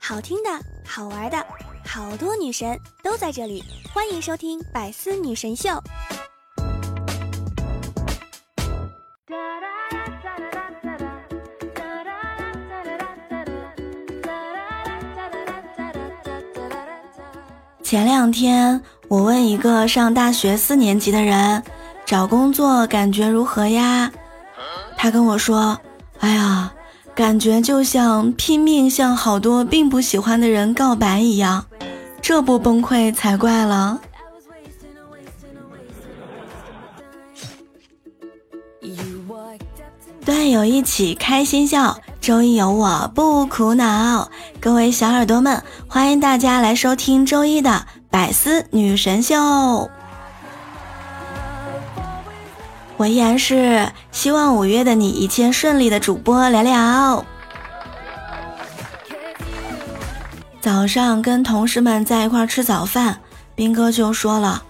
好听的，好玩的，好多女神都在这里，欢迎收听《百思女神秀》。前两天，我问一个上大学四年级的人，找工作感觉如何呀？他跟我说：“哎呀，感觉就像拼命向好多并不喜欢的人告白一样，这不崩溃才怪了。”段友一起开心笑，周一有我不苦恼。各位小耳朵们，欢迎大家来收听周一的百思女神秀。我依然是希望五月的你一切顺利的主播聊聊。早上跟同事们在一块吃早饭，斌哥就说了：“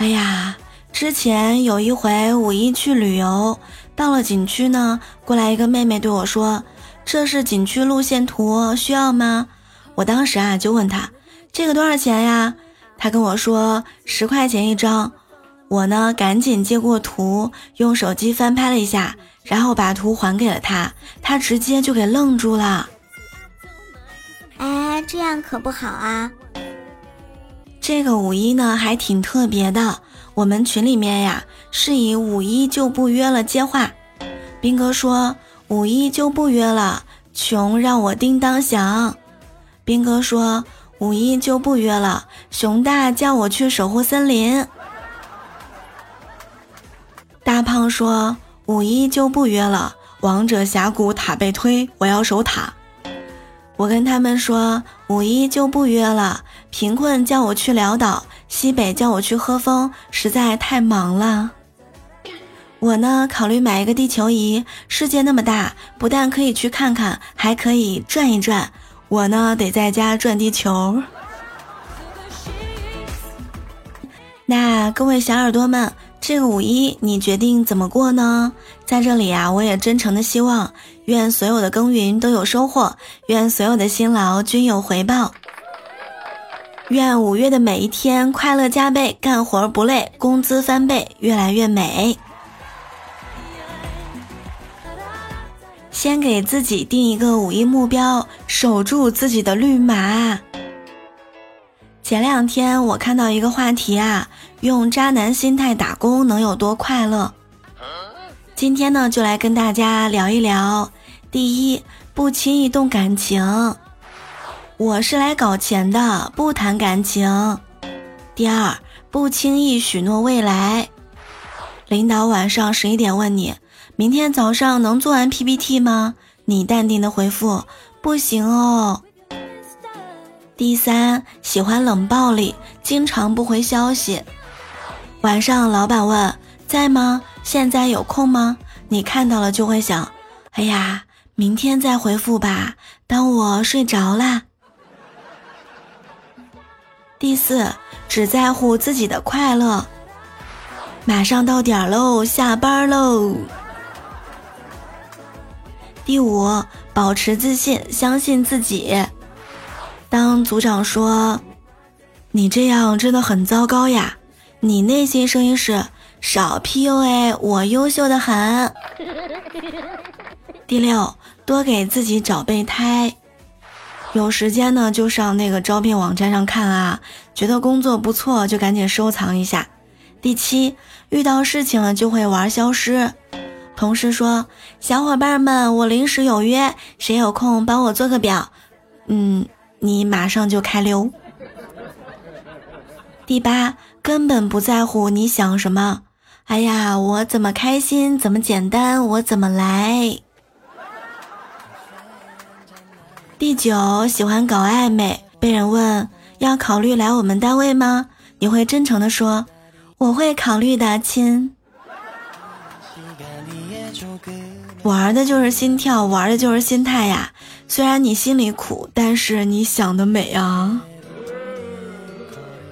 哎呀，之前有一回五一去旅游。”到了景区呢，过来一个妹妹对我说：“这是景区路线图，需要吗？”我当时啊就问她：“这个多少钱呀？”她跟我说：“十块钱一张。”我呢赶紧接过图，用手机翻拍了一下，然后把图还给了他，他直接就给愣住了。哎，这样可不好啊！这个五一呢还挺特别的。我们群里面呀，是以五一就不约了接话。兵哥说五一就不约了，穷让我叮当响。兵哥说五一就不约了，熊大叫我去守护森林。说五一就不约了，王者峡谷塔被推，我要守塔。我跟他们说五一就不约了，贫困叫我去潦倒。西北叫我去喝风，实在太忙了。我呢，考虑买一个地球仪。世界那么大，不但可以去看看，还可以转一转。我呢，得在家转地球。那各位小耳朵们，这个五一你决定怎么过呢？在这里啊，我也真诚的希望，愿所有的耕耘都有收获，愿所有的辛劳均有回报。愿五月的每一天快乐加倍，干活不累，工资翻倍，越来越美。先给自己定一个五一目标，守住自己的绿码。前两天我看到一个话题啊，用渣男心态打工能有多快乐？今天呢，就来跟大家聊一聊。第一，不轻易动感情。我是来搞钱的，不谈感情。第二，不轻易许诺未来。领导晚上十一点问你，明天早上能做完 PPT 吗？你淡定的回复，不行哦。第三，喜欢冷暴力，经常不回消息。晚上老板问在吗？现在有空吗？你看到了就会想，哎呀，明天再回复吧。当我睡着啦。第四，只在乎自己的快乐。马上到点喽，下班喽。第五，保持自信，相信自己。当组长说：“你这样真的很糟糕呀。”你内心声音是：“少 PUA，我优秀的很。”第六，多给自己找备胎。有时间呢，就上那个招聘网站上看啊，觉得工作不错，就赶紧收藏一下。第七，遇到事情了就会玩消失。同事说：“小伙伴们，我临时有约，谁有空帮我做个表？”嗯，你马上就开溜。第八，根本不在乎你想什么。哎呀，我怎么开心怎么简单，我怎么来。第九，喜欢搞暧昧，被人问要考虑来我们单位吗？你会真诚的说，我会考虑的，亲。玩的就是心跳，玩的就是心态呀。虽然你心里苦，但是你想的美啊。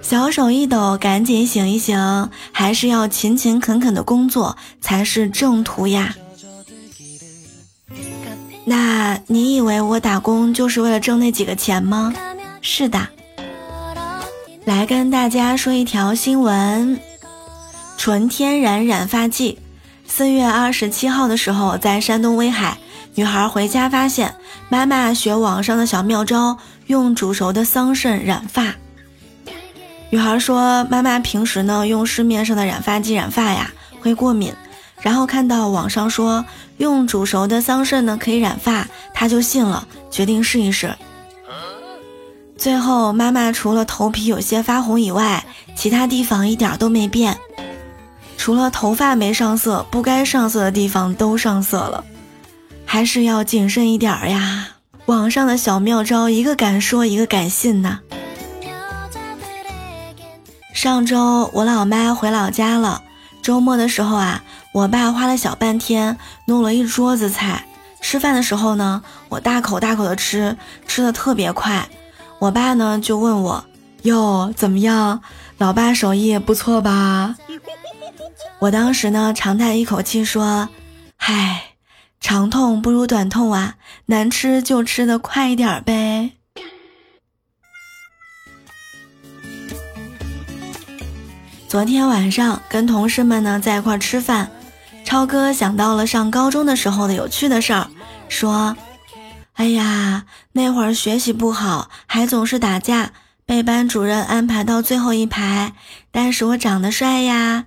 小手一抖，赶紧醒一醒，还是要勤勤恳恳的工作才是正途呀。那。你以为我打工就是为了挣那几个钱吗？是的。来跟大家说一条新闻：纯天然染发剂。四月二十七号的时候，在山东威海，女孩回家发现妈妈学网上的小妙招，用煮熟的桑葚染发。女孩说，妈妈平时呢用市面上的染发剂染发呀，会过敏。然后看到网上说用煮熟的桑葚呢可以染发，她就信了，决定试一试。最后，妈妈除了头皮有些发红以外，其他地方一点都没变，除了头发没上色，不该上色的地方都上色了。还是要谨慎一点呀！网上的小妙招，一个敢说，一个敢信呐。上周我老妈回老家了，周末的时候啊，我爸花了小半天弄了一桌子菜。吃饭的时候呢，我大口大口的吃，吃的特别快。我爸呢就问我哟怎么样，老爸手艺不错吧？我当时呢长叹一口气说：“唉，长痛不如短痛啊，难吃就吃的快一点呗。”昨天晚上跟同事们呢在一块吃饭，超哥想到了上高中的时候的有趣的事儿，说。哎呀，那会儿学习不好，还总是打架，被班主任安排到最后一排。但是我长得帅呀，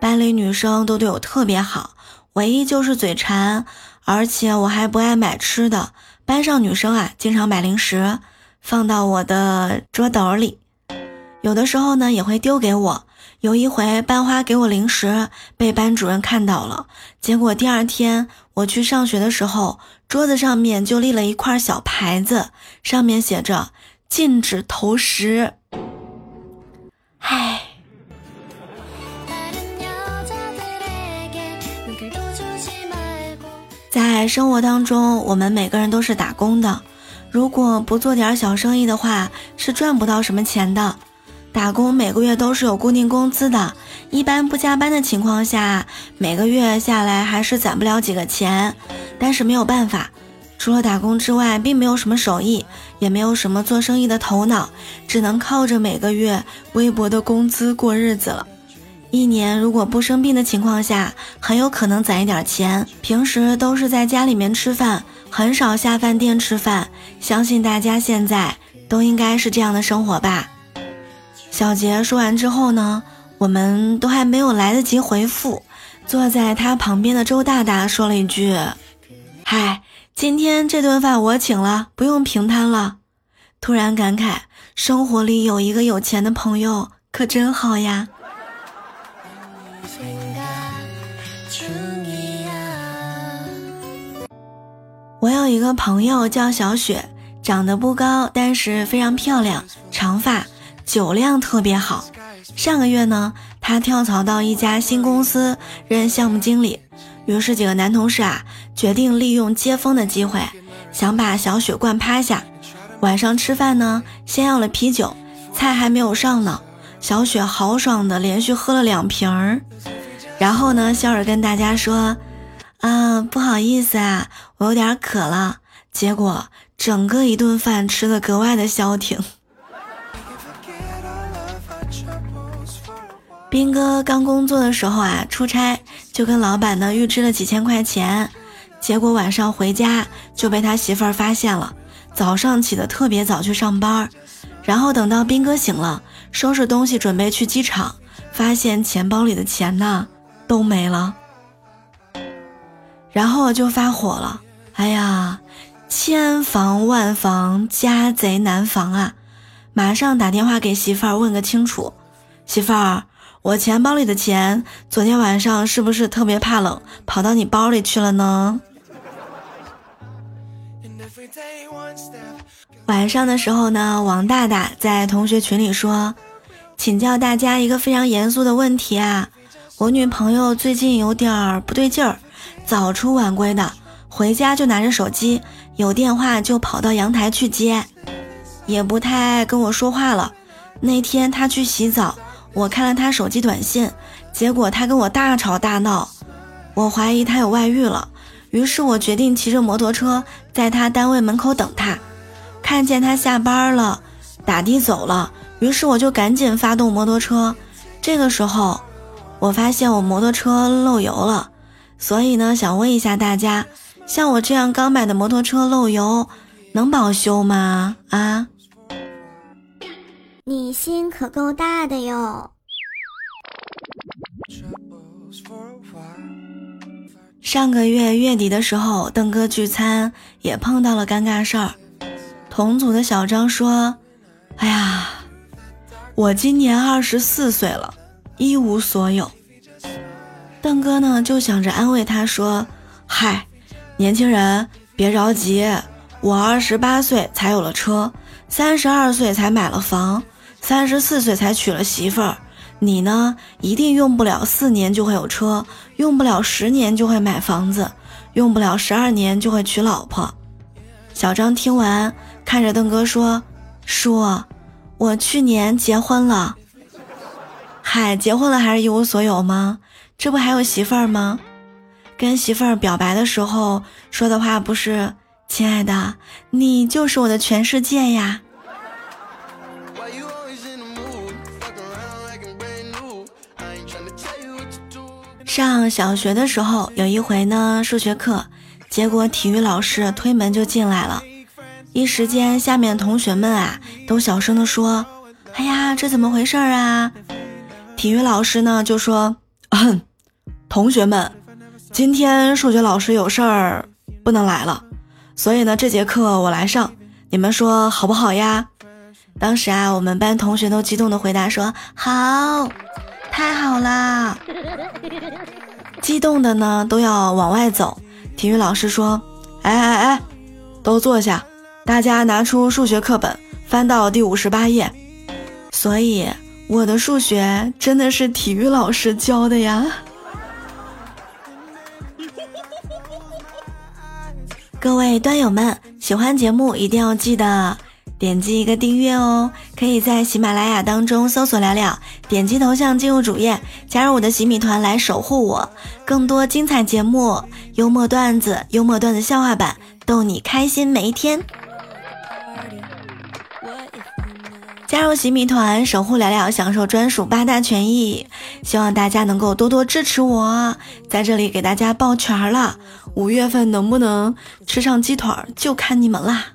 班里女生都对我特别好，唯一就是嘴馋，而且我还不爱买吃的。班上女生啊，经常买零食放到我的桌斗里，有的时候呢也会丢给我。有一回班花给我零食，被班主任看到了，结果第二天我去上学的时候。桌子上面就立了一块小牌子，上面写着“禁止投食”。唉，在生活当中，我们每个人都是打工的，如果不做点小生意的话，是赚不到什么钱的。打工每个月都是有固定工资的，一般不加班的情况下，每个月下来还是攒不了几个钱。但是没有办法，除了打工之外，并没有什么手艺，也没有什么做生意的头脑，只能靠着每个月微薄的工资过日子了。一年如果不生病的情况下，很有可能攒一点钱。平时都是在家里面吃饭，很少下饭店吃饭。相信大家现在都应该是这样的生活吧。小杰说完之后呢，我们都还没有来得及回复，坐在他旁边的周大大说了一句。嗨，今天这顿饭我请了，不用平摊了。突然感慨，生活里有一个有钱的朋友可真好呀。我有一个朋友叫小雪，长得不高，但是非常漂亮，长发，酒量特别好。上个月呢，她跳槽到一家新公司任项目经理。于是几个男同事啊，决定利用接风的机会，想把小雪灌趴下。晚上吃饭呢，先要了啤酒，菜还没有上呢，小雪豪爽的连续喝了两瓶儿，然后呢，笑着跟大家说：“啊，不好意思啊，我有点渴了。”结果整个一顿饭吃的格外的消停。斌哥刚工作的时候啊，出差就跟老板呢预支了几千块钱，结果晚上回家就被他媳妇儿发现了。早上起的特别早去上班，然后等到斌哥醒了，收拾东西准备去机场，发现钱包里的钱呢都没了，然后就发火了。哎呀，千防万防，家贼难防啊！马上打电话给媳妇儿问个清楚，媳妇儿。我钱包里的钱，昨天晚上是不是特别怕冷，跑到你包里去了呢？晚上的时候呢，王大大在同学群里说，请教大家一个非常严肃的问题啊，我女朋友最近有点儿不对劲儿，早出晚归的，回家就拿着手机，有电话就跑到阳台去接，也不太爱跟我说话了。那天她去洗澡。我看了她手机短信，结果她跟我大吵大闹，我怀疑她有外遇了。于是我决定骑着摩托车在他单位门口等他。看见他下班了，打的走了，于是我就赶紧发动摩托车。这个时候，我发现我摩托车漏油了，所以呢，想问一下大家，像我这样刚买的摩托车漏油，能保修吗？啊？你心可够大的哟！上个月月底的时候，邓哥聚餐也碰到了尴尬事儿。同组的小张说：“哎呀，我今年二十四岁了，一无所有。”邓哥呢就想着安慰他说：“嗨，年轻人别着急，我二十八岁才有了车，三十二岁才买了房，三十四岁才娶了媳妇儿。你呢，一定用不了四年就会有车，用不了十年就会买房子，用不了十二年就会娶老婆。”小张听完。看着邓哥说：“叔，我去年结婚了。嗨，结婚了还是一无所有吗？这不还有媳妇儿吗？跟媳妇儿表白的时候说的话不是‘亲爱的，你就是我的全世界呀’。”上小学的时候，有一回呢，数学课，结果体育老师推门就进来了。一时间，下面同学们啊都小声的说：“哎呀，这怎么回事啊？”体育老师呢就说：“同学们，今天数学老师有事儿不能来了，所以呢这节课我来上，你们说好不好呀？”当时啊，我们班同学都激动的回答说：“好，太好啦！” 激动的呢都要往外走。体育老师说：“哎哎哎，都坐下。”大家拿出数学课本，翻到第五十八页。所以我的数学真的是体育老师教的呀！各位端友们，喜欢节目一定要记得点击一个订阅哦。可以在喜马拉雅当中搜索“聊聊”，点击头像进入主页，加入我的洗米团来守护我。更多精彩节目、幽默段子、幽默段子笑话版，逗你开心每一天。加入洗米团，守护聊聊，享受专属八大权益。希望大家能够多多支持我，在这里给大家抱拳了。五月份能不能吃上鸡腿，就看你们啦。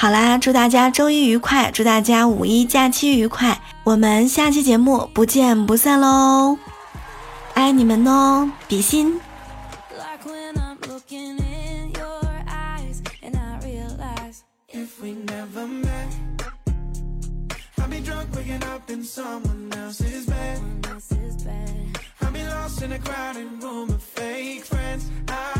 好啦，祝大家周一愉快，祝大家五一假期愉快。我们下期节目不见不散喽！爱你们哦，比心。in someone else's bed. I'll be lost in a crowded room of fake friends. I